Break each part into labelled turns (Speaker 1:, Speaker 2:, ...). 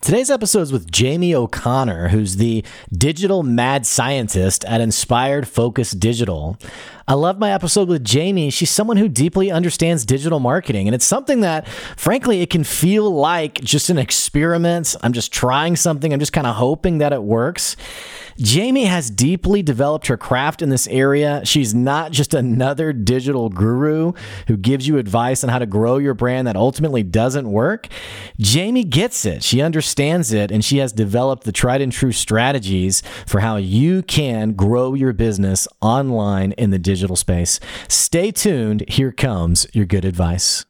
Speaker 1: Today's episode is with Jamie O'Connor, who's the digital mad scientist at Inspired Focus Digital. I love my episode with Jamie. She's someone who deeply understands digital marketing, and it's something that, frankly, it can feel like just an experiment. I'm just trying something, I'm just kind of hoping that it works. Jamie has deeply developed her craft in this area. She's not just another digital guru who gives you advice on how to grow your brand that ultimately doesn't work. Jamie gets it. She understands it and she has developed the tried and true strategies for how you can grow your business online in the digital space. Stay tuned. Here comes your good advice.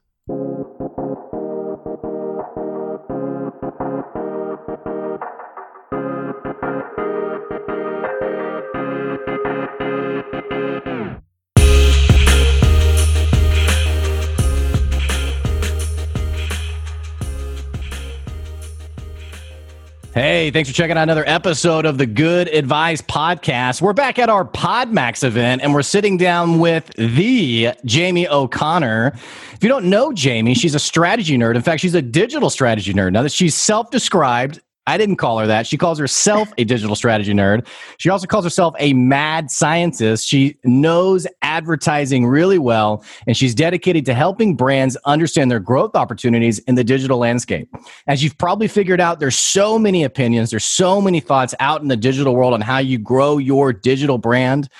Speaker 1: Hey, thanks for checking out another episode of the Good Advice Podcast. We're back at our PodMax event and we're sitting down with the Jamie O'Connor. If you don't know Jamie, she's a strategy nerd. In fact, she's a digital strategy nerd. Now that she's self-described I didn't call her that. She calls herself a digital strategy nerd. She also calls herself a mad scientist. She knows advertising really well, and she's dedicated to helping brands understand their growth opportunities in the digital landscape. As you've probably figured out, there's so many opinions, there's so many thoughts out in the digital world on how you grow your digital brand.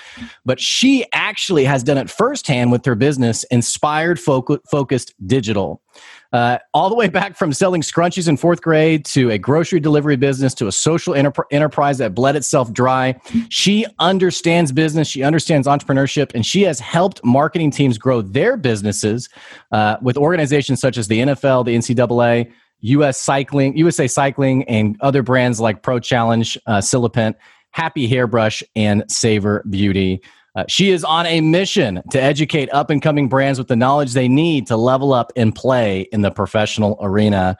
Speaker 1: But she actually has done it firsthand with her business, Inspired Focused Digital. Uh, all the way back from selling scrunchies in fourth grade to a grocery delivery business to a social enterprise that bled itself dry. She understands business, she understands entrepreneurship, and she has helped marketing teams grow their businesses uh, with organizations such as the NFL, the NCAA. US Cycling, USA Cycling, and other brands like Pro Challenge, uh, Silipint, Happy Hairbrush, and Savor Beauty. Uh, she is on a mission to educate up and coming brands with the knowledge they need to level up and play in the professional arena.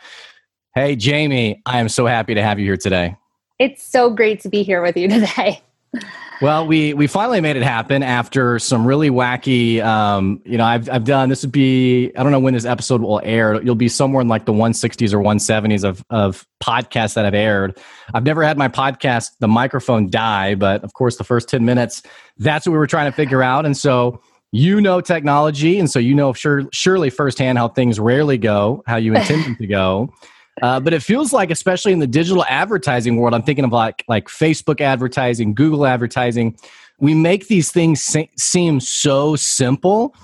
Speaker 1: Hey, Jamie, I am so happy to have you here today.
Speaker 2: It's so great to be here with you today.
Speaker 1: Well, we we finally made it happen after some really wacky. Um, you know, I've I've done this would be I don't know when this episode will air. You'll be somewhere in like the 160s or 170s of of podcasts that I've aired. I've never had my podcast the microphone die, but of course the first 10 minutes that's what we were trying to figure out, and so you know technology, and so you know sure surely firsthand how things rarely go, how you intend them to go. Uh, but it feels like, especially in the digital advertising world, I'm thinking of like like Facebook advertising, Google advertising. We make these things se- seem so simple,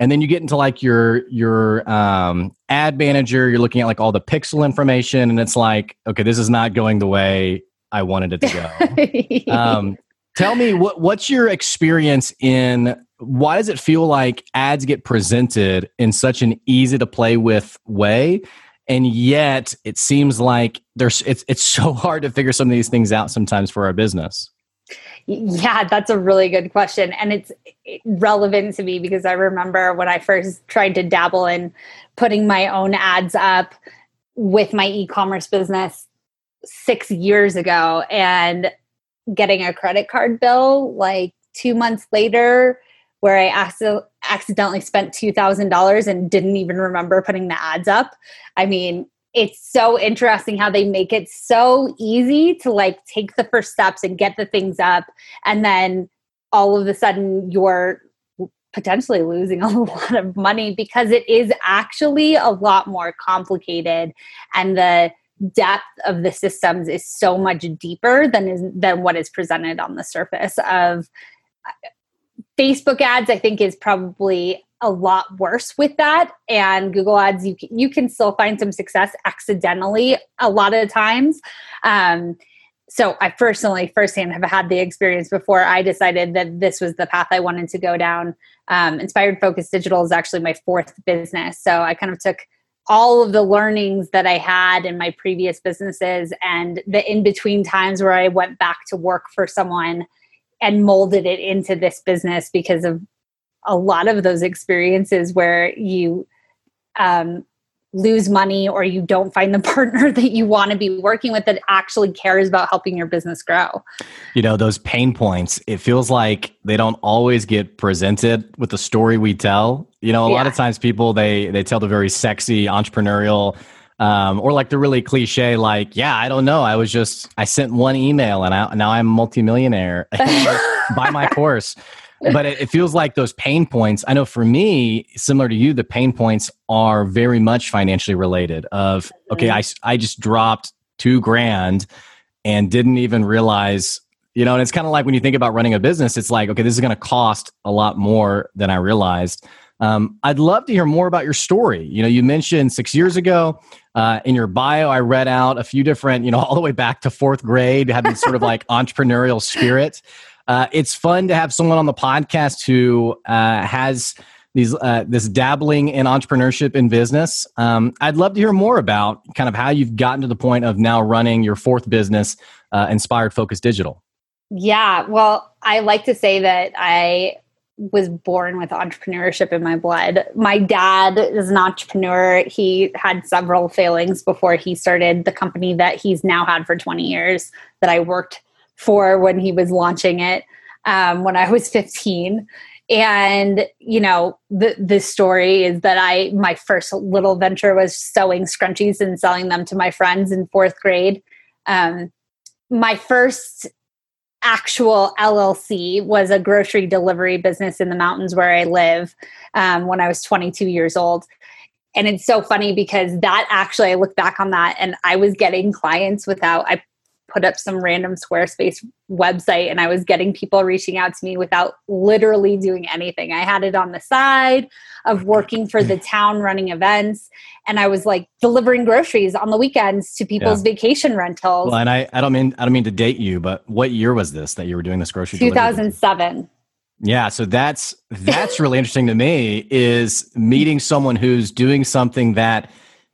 Speaker 1: and then you get into like your your um, ad manager. You're looking at like all the pixel information, and it's like, okay, this is not going the way I wanted it to go. um, tell me what what's your experience in why does it feel like ads get presented in such an easy to play with way and yet it seems like there's it's it's so hard to figure some of these things out sometimes for our business.
Speaker 2: Yeah that's a really good question. And it's relevant to me because i remember when i first tried to dabble in putting my own ads up with my e-commerce business six years ago and getting a credit card bill like two months later where I accidentally spent $2,000 and didn't even remember putting the ads up. I mean, it's so interesting how they make it so easy to like take the first steps and get the things up. And then all of a sudden you're potentially losing a lot of money because it is actually a lot more complicated and the depth of the systems is so much deeper than is than what is presented on the surface of Facebook ads, I think, is probably a lot worse with that. And Google ads, you can, you can still find some success accidentally a lot of times. Um, so I personally, firsthand, have had the experience before I decided that this was the path I wanted to go down. Um, Inspired Focus Digital is actually my fourth business. So I kind of took all of the learnings that I had in my previous businesses and the in between times where I went back to work for someone and molded it into this business because of a lot of those experiences where you um, lose money or you don't find the partner that you want to be working with that actually cares about helping your business grow.
Speaker 1: You know, those pain points, it feels like they don't always get presented with the story we tell. You know, a yeah. lot of times people they they tell the very sexy entrepreneurial um, or like the really cliche, like, yeah, I don't know. I was just, I sent one email and I, now I'm a multimillionaire. by my course but it, it, feels like those pain points. I know for me, similar to you, the pain points are very much financially related. Of okay, I I just dropped two grand and didn't even realize. You know, and it's kind of like when you think about running a business, it's like, okay, this is going to cost a lot more than I realized. Um, I'd love to hear more about your story. You know, you mentioned six years ago uh, in your bio, I read out a few different, you know, all the way back to fourth grade, had this sort of like entrepreneurial spirit. Uh, it's fun to have someone on the podcast who uh, has these uh, this dabbling in entrepreneurship in business. Um, I'd love to hear more about kind of how you've gotten to the point of now running your fourth business, uh, Inspired Focus Digital.
Speaker 2: Yeah, well, I like to say that I was born with entrepreneurship in my blood. My dad is an entrepreneur. He had several failings before he started the company that he's now had for 20 years that I worked for when he was launching it um, when I was 15. And you know, the the story is that I my first little venture was sewing scrunchies and selling them to my friends in fourth grade. Um, my first actual LLC was a grocery delivery business in the mountains where I live um, when I was 22 years old. And it's so funny because that actually, I look back on that and I was getting clients without, I put up some random Squarespace website and I was getting people reaching out to me without literally doing anything. I had it on the side of working for the town running events and I was like delivering groceries on the weekends to people's yeah. vacation rentals.
Speaker 1: Well, and I, I don't mean I don't mean to date you, but what year was this that you were doing this grocery
Speaker 2: 2007.
Speaker 1: Yeah, so that's that's really interesting to me is meeting someone who's doing something that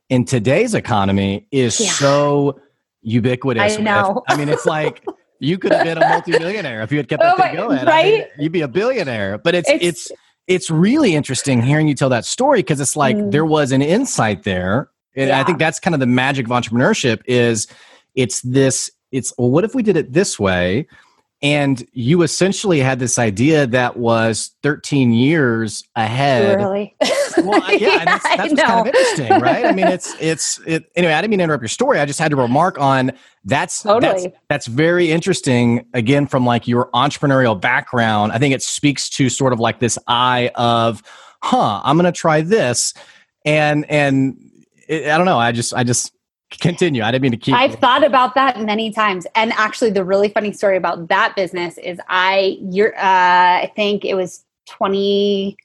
Speaker 1: in today's economy is yeah. so ubiquitous.
Speaker 2: I know.
Speaker 1: I mean, it's like you could have been a multimillionaire if you had kept that oh thing going.
Speaker 2: Right? I mean,
Speaker 1: you'd be a billionaire. But it's it's it's, it's really interesting hearing you tell that story because it's like mm. there was an insight there. And yeah. I think that's kind of the magic of entrepreneurship is it's this it's well, what if we did it this way? And you essentially had this idea that was 13 years ahead.
Speaker 2: Really?
Speaker 1: Well, yeah, yeah that's, that's kind of interesting, right? I mean, it's it's it. Anyway, I didn't mean to interrupt your story. I just had to remark on that's totally. that's that's very interesting. Again, from like your entrepreneurial background, I think it speaks to sort of like this eye of, huh, I'm going to try this, and and it, I don't know. I just I just continue. I didn't mean to keep.
Speaker 2: I've thought about that many times, and actually, the really funny story about that business is I, you're, uh, I think it was 20,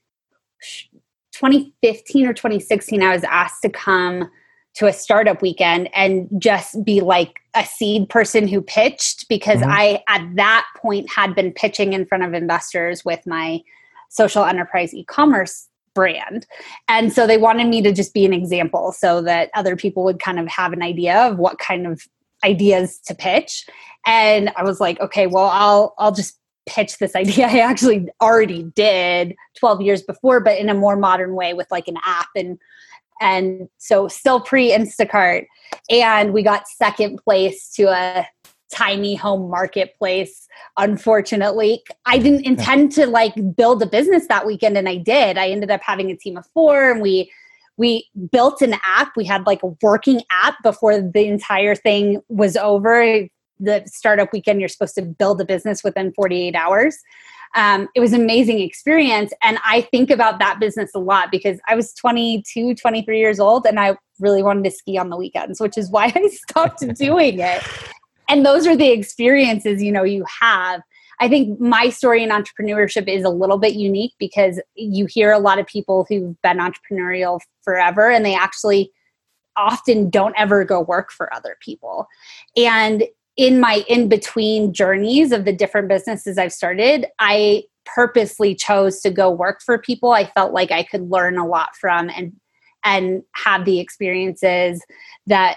Speaker 2: 2015 or 2016. I was asked to come to a startup weekend and just be like a seed person who pitched because mm-hmm. I, at that point, had been pitching in front of investors with my social enterprise e-commerce brand. And so they wanted me to just be an example so that other people would kind of have an idea of what kind of ideas to pitch. And I was like, okay, well, I'll I'll just pitch this idea I actually already did 12 years before but in a more modern way with like an app and and so still pre Instacart and we got second place to a tiny home marketplace unfortunately. I didn't intend to like build a business that weekend and i did. I ended up having a team of four and we we built an app. We had like a working app before the entire thing was over. The startup weekend you're supposed to build a business within 48 hours. Um, it was an amazing experience and i think about that business a lot because i was 22 23 years old and i really wanted to ski on the weekends which is why i stopped doing it and those are the experiences you know you have. I think my story in entrepreneurship is a little bit unique because you hear a lot of people who've been entrepreneurial forever and they actually often don't ever go work for other people. And in my in between journeys of the different businesses i've started i purposely chose to go work for people i felt like i could learn a lot from and and have the experiences that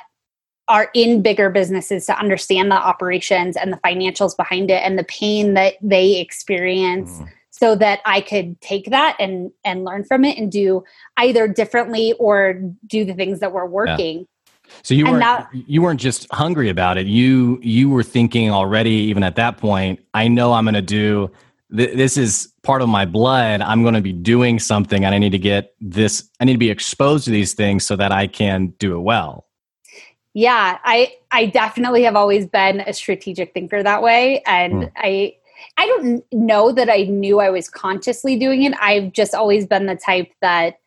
Speaker 2: are in bigger businesses to understand the operations and the financials behind it and the pain that they experience mm. so that I could take that and and learn from it and do either differently or do the things that were working. Yeah.
Speaker 1: So you weren't that, you weren't just hungry about it. You you were thinking already even at that point, I know I'm going to do th- this is part of my blood. I'm going to be doing something and I need to get this I need to be exposed to these things so that I can do it well
Speaker 2: yeah i i definitely have always been a strategic thinker that way and mm. i i don't know that i knew i was consciously doing it i've just always been the type that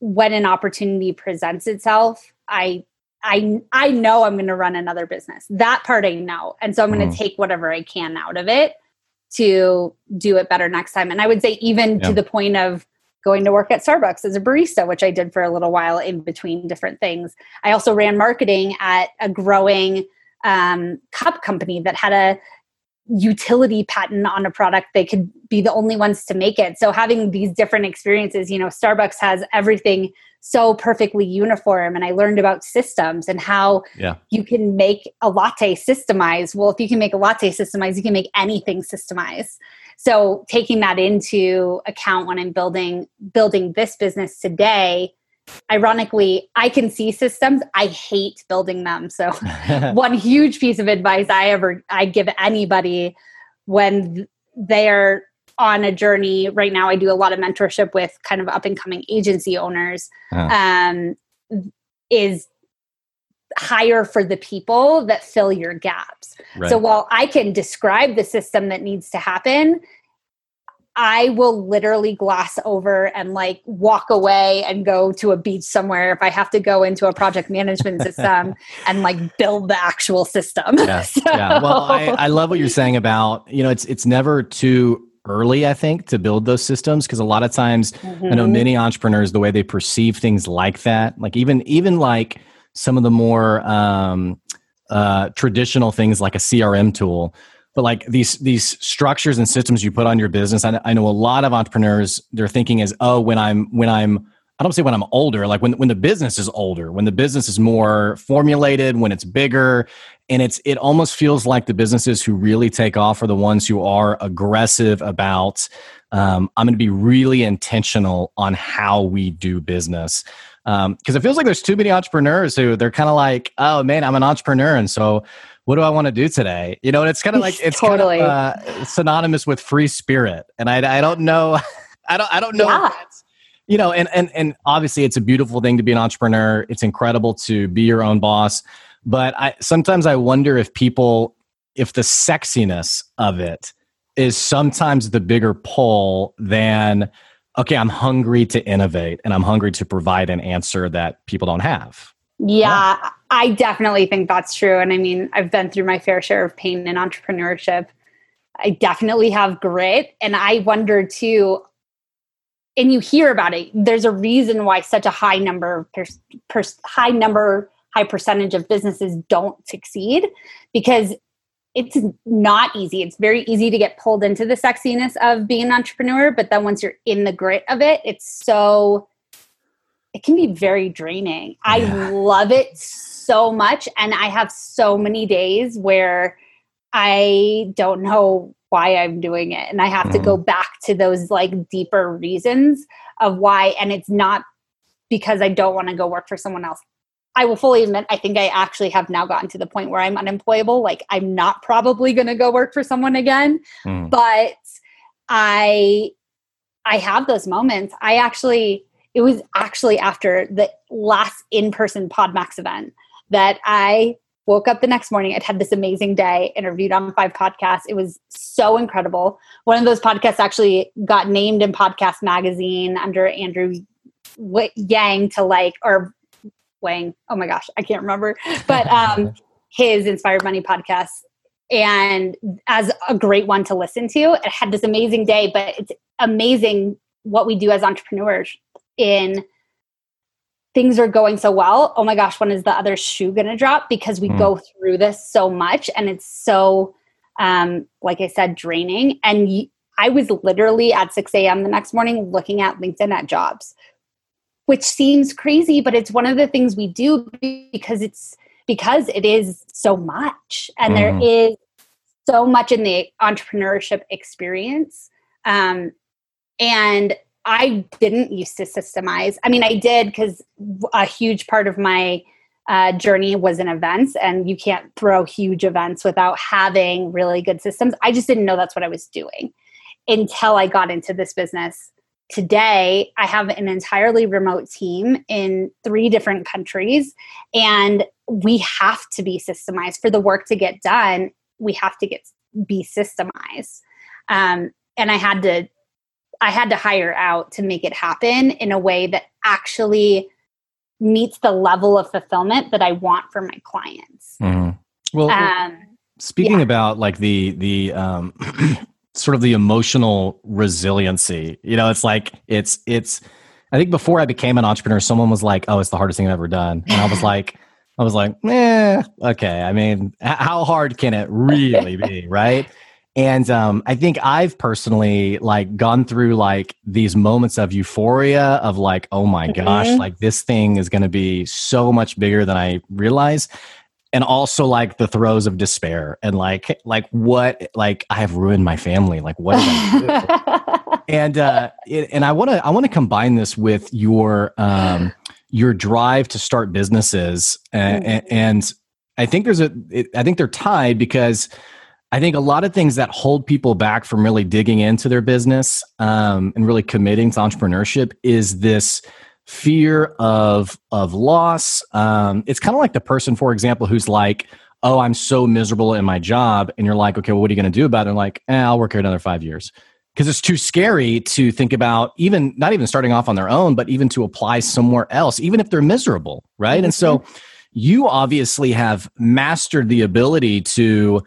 Speaker 2: when an opportunity presents itself i i i know i'm going to run another business that part i know and so i'm going to mm. take whatever i can out of it to do it better next time and i would say even yeah. to the point of going to work at Starbucks as a barista, which I did for a little while in between different things. I also ran marketing at a growing um, cup company that had a utility patent on a product they could be the only ones to make it so having these different experiences you know starbucks has everything so perfectly uniform and i learned about systems and how yeah. you can make a latte systemized well if you can make a latte systemized you can make anything systemized so taking that into account when i'm building building this business today ironically i can see systems. I hate building them. So one huge piece of advice i ever i give anybody when they're on a journey right now i do a lot of mentorship with kind of up and coming agency owners uh-huh. um, is hire for the people that fill your gaps. Right. So while I can describe the system that needs to happen, I will literally gloss over and like walk away and go to a beach somewhere if I have to go into a project management system and like build the actual system.
Speaker 1: Yeah. so. yeah. Well, I, I love what you're saying about, you know, it's it's never too early, I think, to build those systems because a lot of times mm-hmm. I know mm-hmm. many entrepreneurs, the way they perceive things like that, like even even like some of the more um, uh, traditional things like a CRM tool. But like these these structures and systems you put on your business, I, I know a lot of entrepreneurs. Their thinking is, oh, when I'm when I'm don't say when I'm older, like when when the business is older, when the business is more formulated, when it's bigger, and it's it almost feels like the businesses who really take off are the ones who are aggressive about. Um, I'm going to be really intentional on how we do business because um, it feels like there's too many entrepreneurs who they're kind of like, oh man, I'm an entrepreneur, and so what do I want to do today? You know, and it's kind of like it's totally. kind of uh, synonymous with free spirit, and I I don't know, I don't I don't know. Yeah. You know, and and and obviously it's a beautiful thing to be an entrepreneur. It's incredible to be your own boss, but I sometimes I wonder if people if the sexiness of it is sometimes the bigger pull than okay, I'm hungry to innovate and I'm hungry to provide an answer that people don't have.
Speaker 2: Yeah, yeah, I definitely think that's true. And I mean, I've been through my fair share of pain in entrepreneurship. I definitely have grit. And I wonder too, and you hear about it, there's a reason why such a high number, per, per, high number, high percentage of businesses don't succeed because it's not easy. It's very easy to get pulled into the sexiness of being an entrepreneur, but then once you're in the grit of it, it's so it can be very draining. Yeah. I love it so much and I have so many days where I don't know why I'm doing it and I have mm-hmm. to go mm-hmm. back to those like deeper reasons of why and it's not because I don't want to go work for someone else. I will fully admit, I think I actually have now gotten to the point where I'm unemployable. Like, I'm not probably going to go work for someone again, mm. but I, I have those moments. I actually, it was actually after the last in-person PodMax event that I woke up the next morning. I'd had this amazing day, interviewed on five podcasts. It was so incredible. One of those podcasts actually got named in Podcast Magazine under Andrew Yang to like, or Wang. Oh my gosh, I can't remember. But um, his Inspired Money podcast, and as a great one to listen to. It had this amazing day, but it's amazing what we do as entrepreneurs in things are going so well. Oh my gosh, when is the other shoe going to drop? Because we mm. go through this so much and it's so, um, like I said, draining. And y- I was literally at 6 a.m. the next morning looking at LinkedIn at jobs which seems crazy, but it's one of the things we do because it's because it is so much and mm. there is so much in the entrepreneurship experience. Um, and I didn't used to systemize. I mean, I did because a huge part of my uh, journey was in events, and you can't throw huge events without having really good systems. I just didn't know that's what I was doing until I got into this business. Today, I have an entirely remote team in three different countries, and we have to be systemized for the work to get done. We have to get be systemized, um, and I had to I had to hire out to make it happen in a way that actually meets the level of fulfillment that I want for my clients.
Speaker 1: Mm-hmm. Well, um, speaking yeah. about like the the um, sort of the emotional resiliency, you know, it's like it's it's. I think before I became an entrepreneur, someone was like, "Oh, it's the hardest thing I've ever done," and I was like. I was like, eh, okay. I mean, how hard can it really be, right? And um, I think I've personally like gone through like these moments of euphoria of like, oh my mm-hmm. gosh, like this thing is going to be so much bigger than I realize. And also like the throes of despair and like, like what, like I have ruined my family. Like what did I do? and, uh, it, and I want to, I want to combine this with your, um, your drive to start businesses. And, mm-hmm. and I think there's a, it, I think they're tied because I think a lot of things that hold people back from really digging into their business um, and really committing to entrepreneurship is this fear of of loss. Um, it's kind of like the person, for example, who's like, "Oh, I'm so miserable in my job," and you're like, "Okay, well, what are you going to do about it?" And like, eh, "I'll work here another five years." Because it's too scary to think about even not even starting off on their own, but even to apply somewhere else, even if they're miserable, right? Mm-hmm. And so mm-hmm. you obviously have mastered the ability to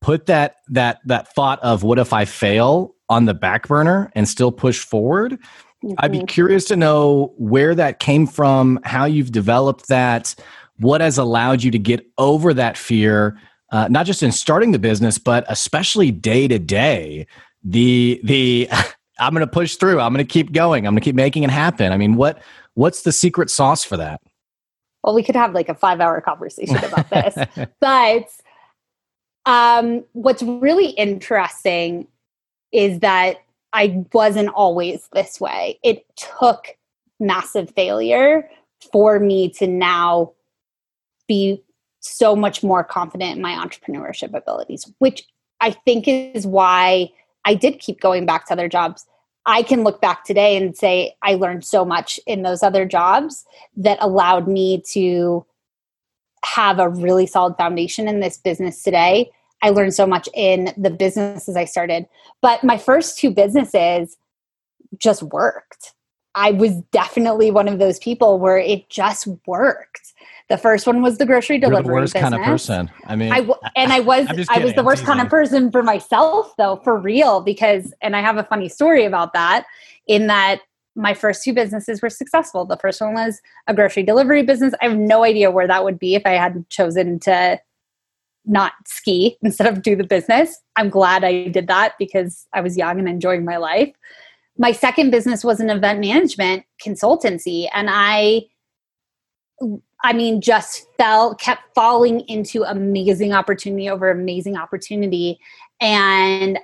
Speaker 1: put that that that thought of what if I fail on the back burner and still push forward. Mm-hmm. I'd be mm-hmm. curious to know where that came from, how you've developed that, what has allowed you to get over that fear, uh, not just in starting the business, but especially day to day. The the I'm going to push through. I'm going to keep going. I'm going to keep making it happen. I mean, what what's the secret sauce for that?
Speaker 2: Well, we could have like a five hour conversation about this, but um, what's really interesting is that I wasn't always this way. It took massive failure for me to now be so much more confident in my entrepreneurship abilities, which I think is why I did keep going back to other jobs. I can look back today and say I learned so much in those other jobs that allowed me to have a really solid foundation in this business today I learned so much in the businesses I started. But my first two businesses just worked. I was definitely one of those people where it just worked. The first one was the grocery delivery You're the worst business.
Speaker 1: kind of person. I mean, I
Speaker 2: w- and I was I was the worst kind of person for myself, though, for real. Because, and I have a funny story about that. In that, my first two businesses were successful. The first one was a grocery delivery business. I have no idea where that would be if I hadn't chosen to not ski instead of do the business. I'm glad I did that because I was young and enjoying my life. My second business was an event management consultancy and I I mean just fell kept falling into amazing opportunity over amazing opportunity and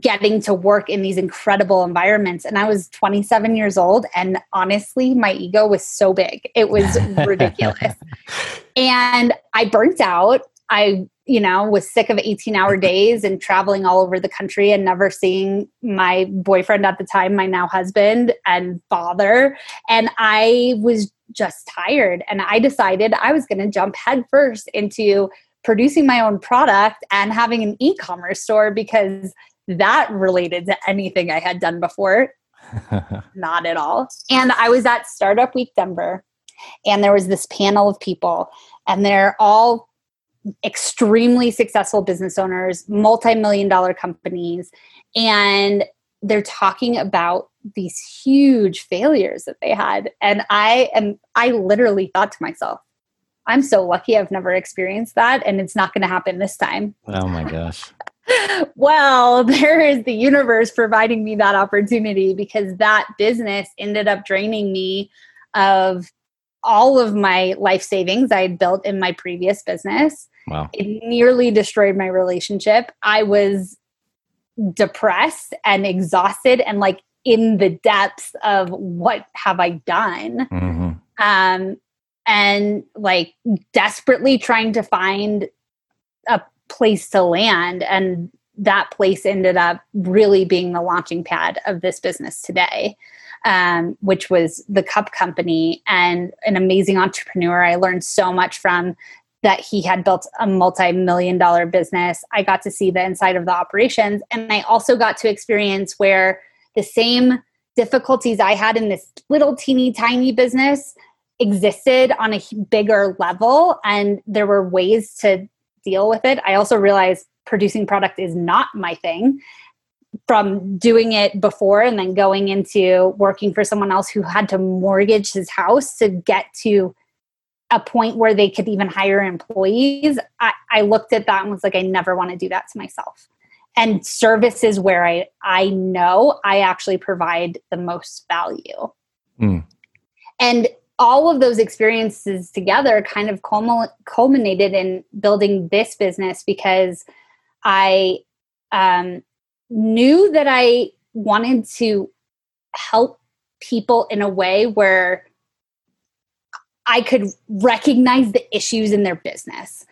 Speaker 2: getting to work in these incredible environments and I was 27 years old and honestly my ego was so big. It was ridiculous. and I burnt out I, you know, was sick of 18 hour days and traveling all over the country and never seeing my boyfriend at the time, my now husband and father. And I was just tired. And I decided I was going to jump headfirst into producing my own product and having an e commerce store because that related to anything I had done before. Not at all. And I was at Startup Week Denver, and there was this panel of people, and they're all extremely successful business owners, multi million dollar companies, and they're talking about these huge failures that they had. And I am, I literally thought to myself, I'm so lucky I've never experienced that, and it's not going to happen this time.
Speaker 1: Oh my gosh.
Speaker 2: Well, there is the universe providing me that opportunity because that business ended up draining me of all of my life savings I had built in my previous business.
Speaker 1: Wow.
Speaker 2: It nearly destroyed my relationship. I was depressed and exhausted and like in the depths of what have I done? Mm-hmm. Um, and like desperately trying to find place to land. And that place ended up really being the launching pad of this business today. Um, which was the Cup Company and an amazing entrepreneur. I learned so much from that he had built a multi-million dollar business. I got to see the inside of the operations and I also got to experience where the same difficulties I had in this little teeny tiny business existed on a bigger level and there were ways to deal with it. I also realized producing product is not my thing from doing it before and then going into working for someone else who had to mortgage his house to get to a point where they could even hire employees I, I looked at that and was like i never want to do that to myself and service is where i i know i actually provide the most value mm. and all of those experiences together kind of culminated in building this business because i um, knew that i wanted to help people in a way where I could recognize the issues in their business.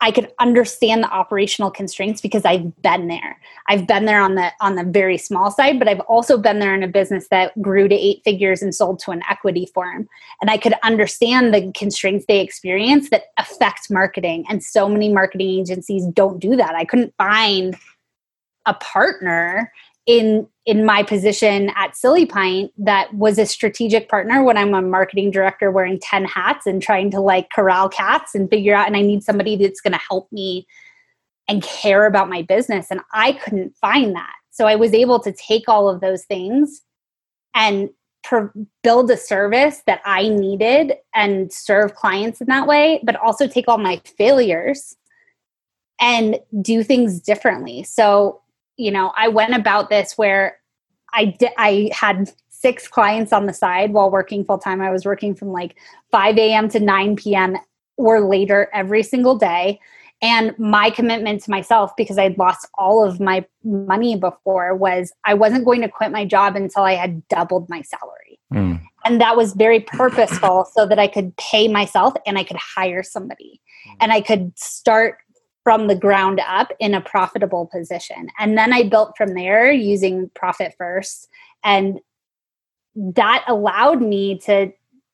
Speaker 2: I could understand the operational constraints because I've been there. I've been there on the on the very small side, but I've also been there in a business that grew to eight figures and sold to an equity firm. And I could understand the constraints they experience that affect marketing. And so many marketing agencies don't do that. I couldn't find a partner in in my position at Silipint that was a strategic partner when I'm a marketing director wearing 10 hats and trying to like corral cats and figure out and I need somebody that's going to help me and care about my business and I couldn't find that. So I was able to take all of those things and per- build a service that I needed and serve clients in that way, but also take all my failures and do things differently. So you know, I went about this where I did, I had six clients on the side while working full time. I was working from like 5 a.m. to 9 p.m. or later every single day. And my commitment to myself, because I'd lost all of my money before, was I wasn't going to quit my job until I had doubled my salary. Mm. And that was very purposeful so that I could pay myself and I could hire somebody and I could start from the ground up in a profitable position. And then I built from there using profit first. And that allowed me to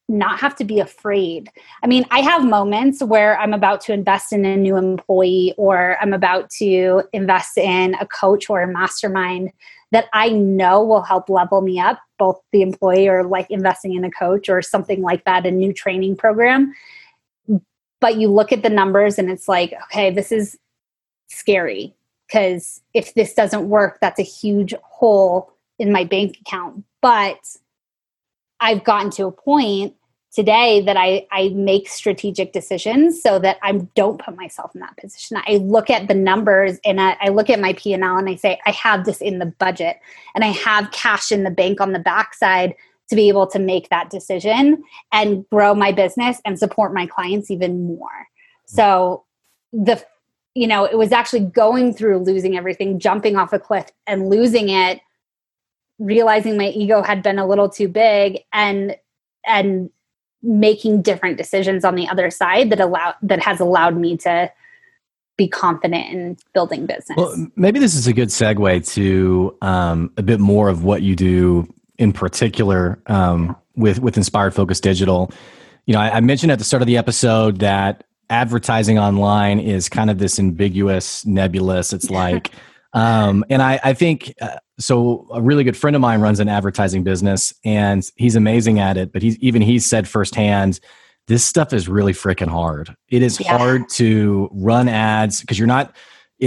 Speaker 2: not have to be afraid. I mean, I have moments where I'm about to invest in a new employee or I'm about to invest in a coach or a mastermind that I know will help level me up, both the employee or like investing in a coach or something like that, a new training program but you look at the numbers and it's like okay this is scary because if this doesn't work that's a huge hole in my bank account but i've gotten to a point today that I, I make strategic decisions so that I don't put myself in that position. I look at the numbers and I, I look at my P&L and I say, I have this in the budget and I have cash in the bank on the backside to be able to make that decision and grow my business and support my clients even more. So the you know, it was actually going through losing everything, jumping off a cliff and losing it, realizing my ego had been a little too big and and making different decisions on the other side that allow that has allowed me to be confident in building business.
Speaker 1: Well, maybe this is a good segue to um, a bit more of what you do in particular um, with with Inspired Focus Digital. You know, I, I, mentioned at the start of the episode that advertising online is kind of this ambiguous, nebulous. It's like, um, and I, I think uh, so. A really good friend of mine runs an advertising business, and he's amazing at it. But he's even he said firsthand. This stuff is really freaking hard. It is yeah. hard to run ads because you're not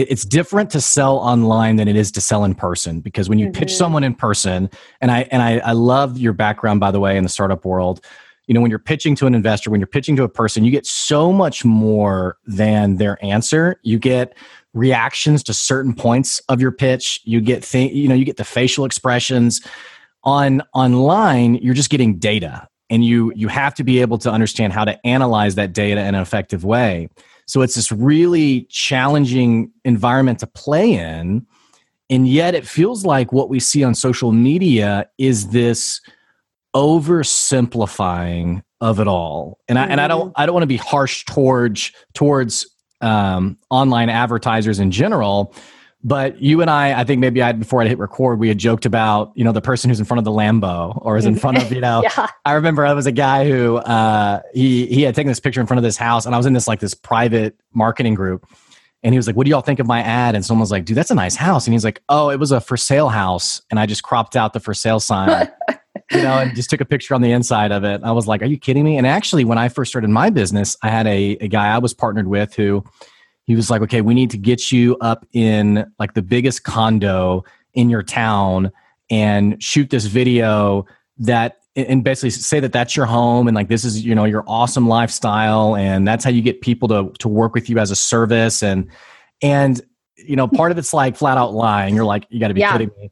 Speaker 1: it's different to sell online than it is to sell in person because when you mm-hmm. pitch someone in person and i and I, I love your background by the way in the startup world you know when you're pitching to an investor when you're pitching to a person you get so much more than their answer. You get reactions to certain points of your pitch. You get th- you know you get the facial expressions. On online you're just getting data and you you have to be able to understand how to analyze that data in an effective way so it's this really challenging environment to play in and yet it feels like what we see on social media is this oversimplifying of it all and i and i don't mm-hmm. i don't want to be harsh towards towards um, online advertisers in general but you and I, I think maybe I before I hit record, we had joked about you know the person who's in front of the Lambo or is in front of you know. yeah. I remember I was a guy who uh, he he had taken this picture in front of this house, and I was in this like this private marketing group, and he was like, "What do y'all think of my ad?" And someone was like, "Dude, that's a nice house," and he's like, "Oh, it was a for sale house," and I just cropped out the for sale sign. you know, and just took a picture on the inside of it. I was like, "Are you kidding me?" And actually, when I first started my business, I had a, a guy I was partnered with who he was like, okay, we need to get you up in like the biggest condo in your town and shoot this video that and basically say that that's your home and like this is you know your awesome lifestyle and that's how you get people to to work with you as a service. And and you know part of it's like flat out lying. You're like you got to be yeah. kidding me.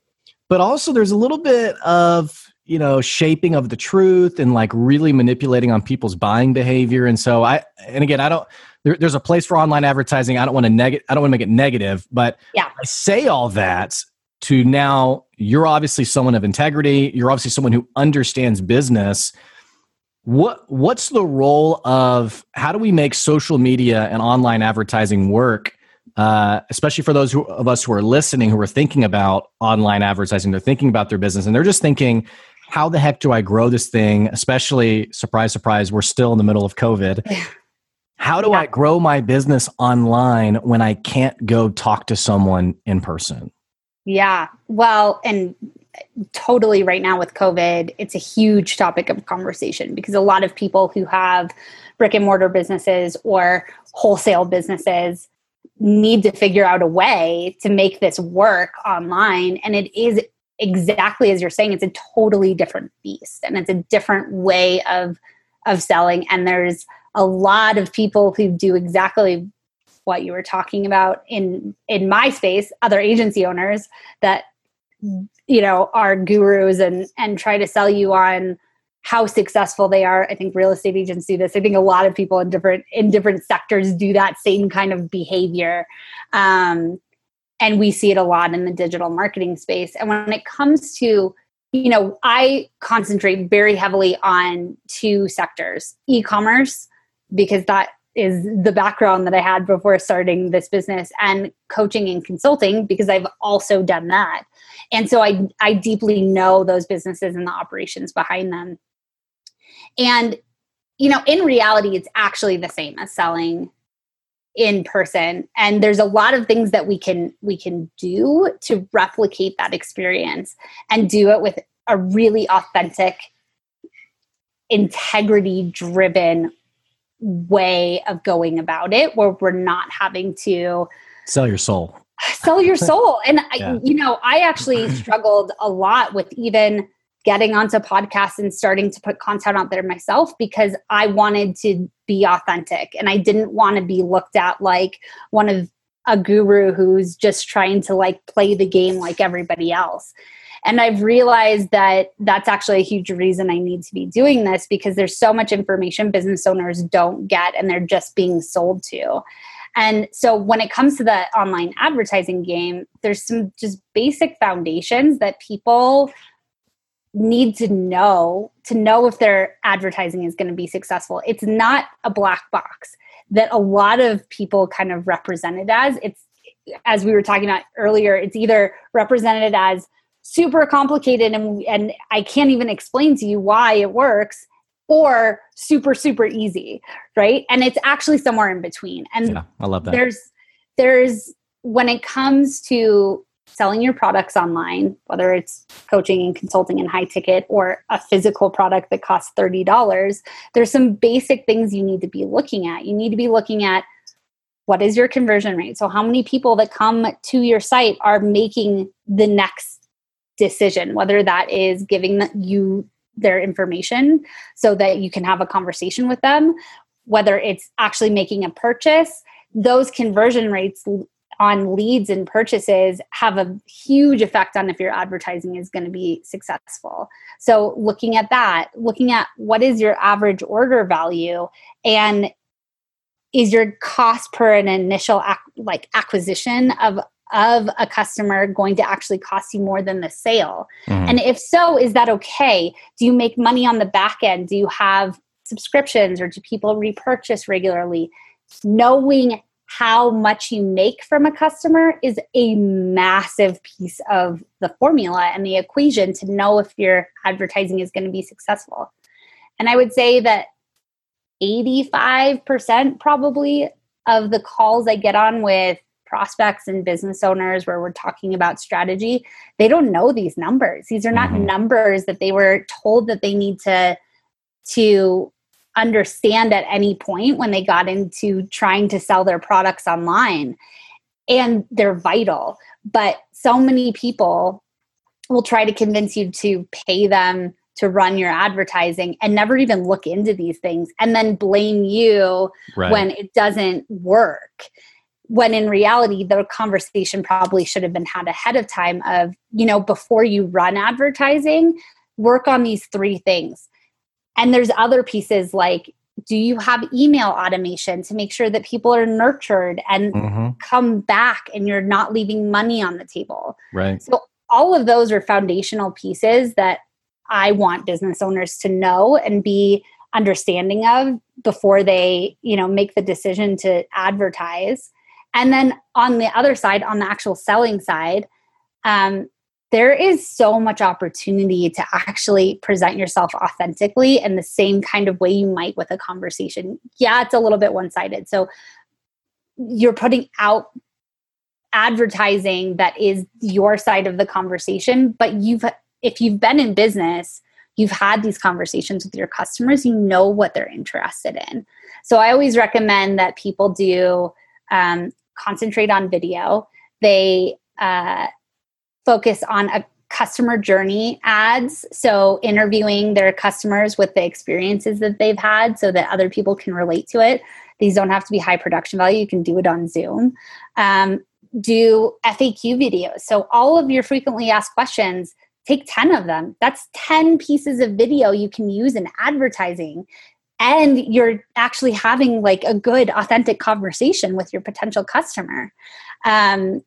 Speaker 1: But also there's a little bit of you know shaping of the truth and like really manipulating on people's buying behavior and so i and again i don't there, there's a place for online advertising. I don't want to negative. I don't want to make it negative, but
Speaker 2: yeah.
Speaker 1: I say all that to now. You're obviously someone of integrity. You're obviously someone who understands business. What what's the role of how do we make social media and online advertising work? Uh, especially for those who, of us who are listening, who are thinking about online advertising, they're thinking about their business, and they're just thinking, "How the heck do I grow this thing?" Especially, surprise, surprise, we're still in the middle of COVID. How do yeah. I grow my business online when I can't go talk to someone in person?
Speaker 2: Yeah. Well, and uh, totally right now with COVID, it's a huge topic of conversation because a lot of people who have brick and mortar businesses or wholesale businesses need to figure out a way to make this work online. And it is exactly as you're saying, it's a totally different beast and it's a different way of of selling. And there's a lot of people who do exactly what you were talking about in in my space other agency owners that you know are gurus and and try to sell you on how successful they are i think real estate agents do this i think a lot of people in different in different sectors do that same kind of behavior um, and we see it a lot in the digital marketing space and when it comes to you know i concentrate very heavily on two sectors e-commerce because that is the background that I had before starting this business and coaching and consulting because I've also done that. And so I I deeply know those businesses and the operations behind them. And you know, in reality it's actually the same as selling in person. And there's a lot of things that we can we can do to replicate that experience and do it with a really authentic integrity driven way of going about it where we're not having to
Speaker 1: sell your soul.
Speaker 2: sell your soul. And yeah. I, you know i actually struggled a lot with even getting onto podcasts and starting to put content out there myself because i wanted to be authentic and i didn't want to be looked at like one of a guru who's just trying to like play the game like everybody else and I've realized that that's actually a huge reason I need to be doing this because there's so much information business owners don't get and they're just being sold to. And so when it comes to the online advertising game, there's some just basic foundations that people need to know to know if their advertising is going to be successful. It's not a black box that a lot of people kind of represent it as. It's as we were talking about earlier, it's either represented as super complicated and and I can't even explain to you why it works or super super easy, right? And it's actually somewhere in between. And
Speaker 1: yeah, I love that.
Speaker 2: There's there's when it comes to selling your products online, whether it's coaching and consulting and high ticket or a physical product that costs $30, there's some basic things you need to be looking at. You need to be looking at what is your conversion rate? So, how many people that come to your site are making the next decision, whether that is giving you their information so that you can have a conversation with them, whether it's actually making a purchase. Those conversion rates on leads and purchases have a huge effect on if your advertising is going to be successful. So, looking at that, looking at what is your average order value and is your cost per an initial ac- like acquisition of of a customer going to actually cost you more than the sale? Mm-hmm. And if so, is that okay? Do you make money on the back end? Do you have subscriptions or do people repurchase regularly? Knowing how much you make from a customer is a massive piece of the formula and the equation to know if your advertising is going to be successful. And I would say that 85% probably of the calls I get on with prospects and business owners where we're talking about strategy, they don't know these numbers. These are not mm-hmm. numbers that they were told that they need to to understand at any point when they got into trying to sell their products online. And they're vital. But so many people will try to convince you to pay them to run your advertising and never even look into these things and then blame you right. when it doesn't work when in reality the conversation probably should have been had ahead of time of you know before you run advertising work on these three things and there's other pieces like do you have email automation to make sure that people are nurtured and mm-hmm. come back and you're not leaving money on the table?
Speaker 1: Right.
Speaker 2: So all of those are foundational pieces that i want business owners to know and be understanding of before they you know make the decision to advertise. And then on the other side on the actual selling side um, there is so much opportunity to actually present yourself authentically in the same kind of way you might with a conversation. Yeah, it's a little bit one sided. So you're putting out advertising that is your side of the conversation, but you've, if you've been in business, you've had these conversations with your customers, you know what they're interested in. So I always recommend that people do um, concentrate on video. They, uh, focus on a customer journey ads. So, interviewing their customers with the experiences that they've had so that other people can relate to it. These don't have to be high production value, you can do it on Zoom. Um, do FAQ videos. So, all of your frequently asked questions, take 10 of them. That's 10 pieces of video you can use in advertising. And you're actually having like a good, authentic conversation with your potential customer. Um,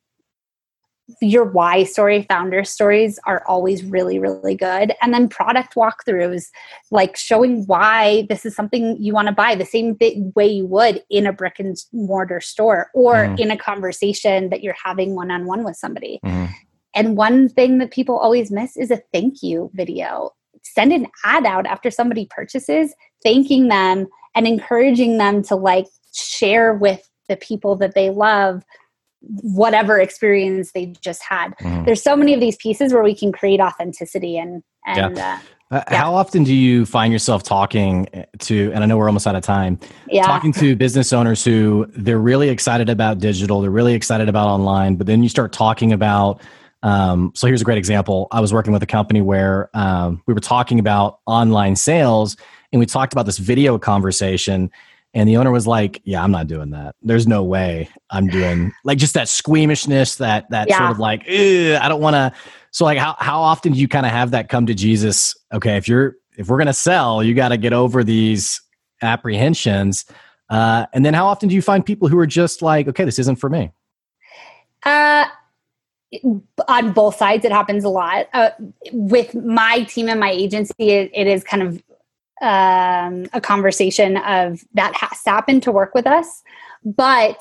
Speaker 2: your why story founder stories are always really really good and then product walkthroughs like showing why this is something you want to buy the same way you would in a brick and mortar store or mm. in a conversation that you're having one on one with somebody mm. and one thing that people always miss is a thank you video send an ad out after somebody purchases thanking them and encouraging them to like share with the people that they love whatever experience they just had. Mm. There's so many of these pieces where we can create authenticity and and
Speaker 1: yeah. Uh, uh, yeah. How often do you find yourself talking to, and I know we're almost out of time, yeah. talking to business owners who they're really excited about digital, they're really excited about online, but then you start talking about, um, so here's a great example. I was working with a company where um, we were talking about online sales and we talked about this video conversation and the owner was like, "Yeah, I'm not doing that. There's no way I'm doing like just that squeamishness, that that yeah. sort of like, I don't want to." So like, how how often do you kind of have that come to Jesus? Okay, if you're if we're gonna sell, you got to get over these apprehensions. Uh, and then how often do you find people who are just like, okay, this isn't for me?
Speaker 2: Uh, on both sides, it happens a lot. Uh, with my team and my agency, it, it is kind of um, a conversation of that has happened to work with us, but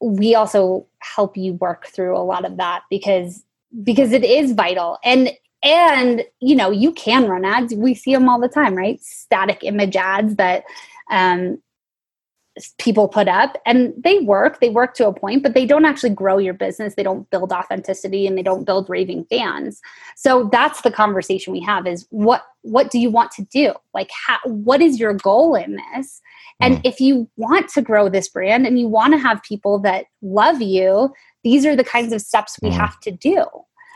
Speaker 2: we also help you work through a lot of that because because it is vital. And and you know you can run ads. We see them all the time right? Static image ads that um, people put up and they work they work to a point but they don't actually grow your business they don't build authenticity and they don't build raving fans. So that's the conversation we have is what what do you want to do? Like how, what is your goal in this? And mm. if you want to grow this brand and you want to have people that love you these are the kinds of steps we mm. have to do.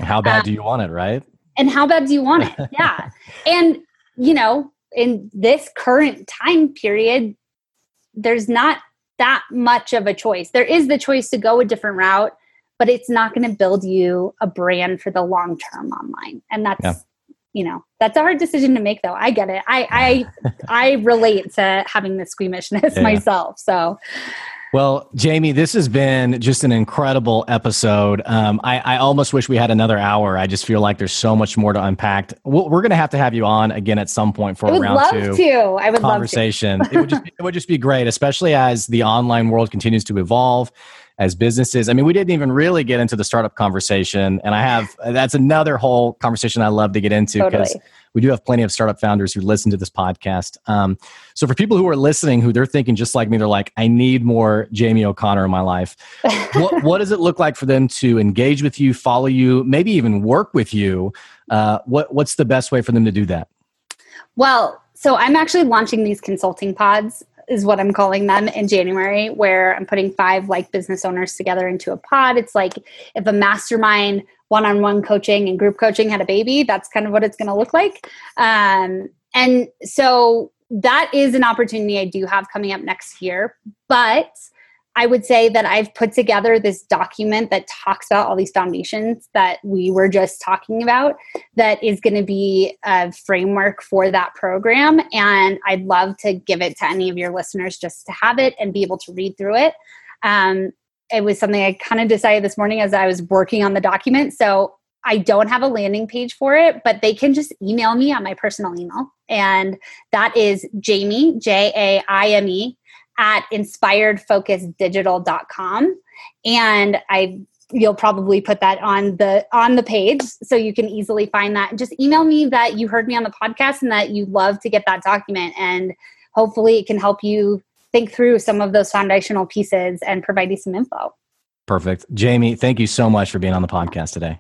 Speaker 1: How bad um, do you want it right?
Speaker 2: and how bad do you want it? Yeah. And you know in this current time period there's not that much of a choice. There is the choice to go a different route, but it's not going to build you a brand for the long term online. And that's yeah. you know, that's a hard decision to make though. I get it. I I I relate to having the squeamishness yeah. myself. So
Speaker 1: well, Jamie, this has been just an incredible episode. Um, I, I, almost wish we had another hour. I just feel like there's so much more to unpack. We're, we're going to have to have you on again at some point for
Speaker 2: a
Speaker 1: round two
Speaker 2: to. I would
Speaker 1: conversation. it would just it would just be great, especially as the online world continues to evolve as businesses. I mean, we didn't even really get into the startup conversation, and I have that's another whole conversation I love to get into because totally. we do have plenty of startup founders who listen to this podcast. Um, so for people who are listening, who they're thinking just like me, they're like, I need more Jamie O'Connor in my life. what, what does it look like for them to engage with you, follow you, maybe even work with you? Uh, what what's the best way for them to do that?
Speaker 2: Well, so I'm actually launching these consulting pods is what I'm calling them in January, where I'm putting five like business owners together into a pod. It's like if a mastermind one on one coaching and group coaching had a baby, that's kind of what it's going to look like. Um, and so that is an opportunity I do have coming up next year. But I would say that I've put together this document that talks about all these foundations that we were just talking about, that is going to be a framework for that program. And I'd love to give it to any of your listeners just to have it and be able to read through it. Um, it was something I kind of decided this morning as I was working on the document. So I don't have a landing page for it, but they can just email me on my personal email. And that is Jamie, J A I M E, at inspiredfocusdigital.com and i you'll probably put that on the on the page so you can easily find that. Just email me that you heard me on the podcast and that you love to get that document. And hopefully it can help you think through some of those foundational pieces and provide you some info.
Speaker 1: Perfect. Jamie thank you so much for being on the podcast today.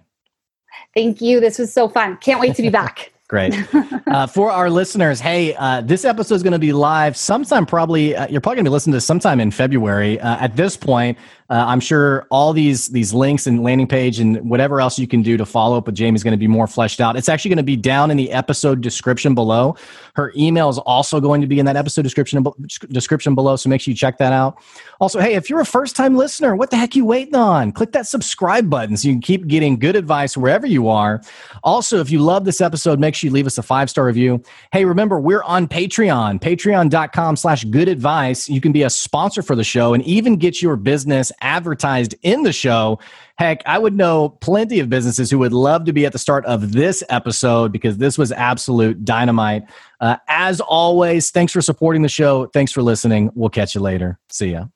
Speaker 2: Thank you. This was so fun. Can't wait to be back
Speaker 1: Great. Uh, for our listeners, hey, uh, this episode is going to be live sometime, probably, uh, you're probably going to be listening to sometime in February. Uh, at this point, uh, I'm sure all these these links and landing page and whatever else you can do to follow up with Jamie is going to be more fleshed out. It's actually going to be down in the episode description below. Her email is also going to be in that episode description description below, so make sure you check that out. Also, hey, if you're a first time listener, what the heck you waiting on? Click that subscribe button so you can keep getting good advice wherever you are. Also, if you love this episode, make sure you leave us a five star review. Hey, remember we're on Patreon, Patreon.com/slash Good Advice. You can be a sponsor for the show and even get your business advertised in the show. Heck, I would know plenty of businesses who would love to be at the start of this episode because this was absolute dynamite. Uh, as always, thanks for supporting the show. Thanks for listening. We'll catch you later. See ya.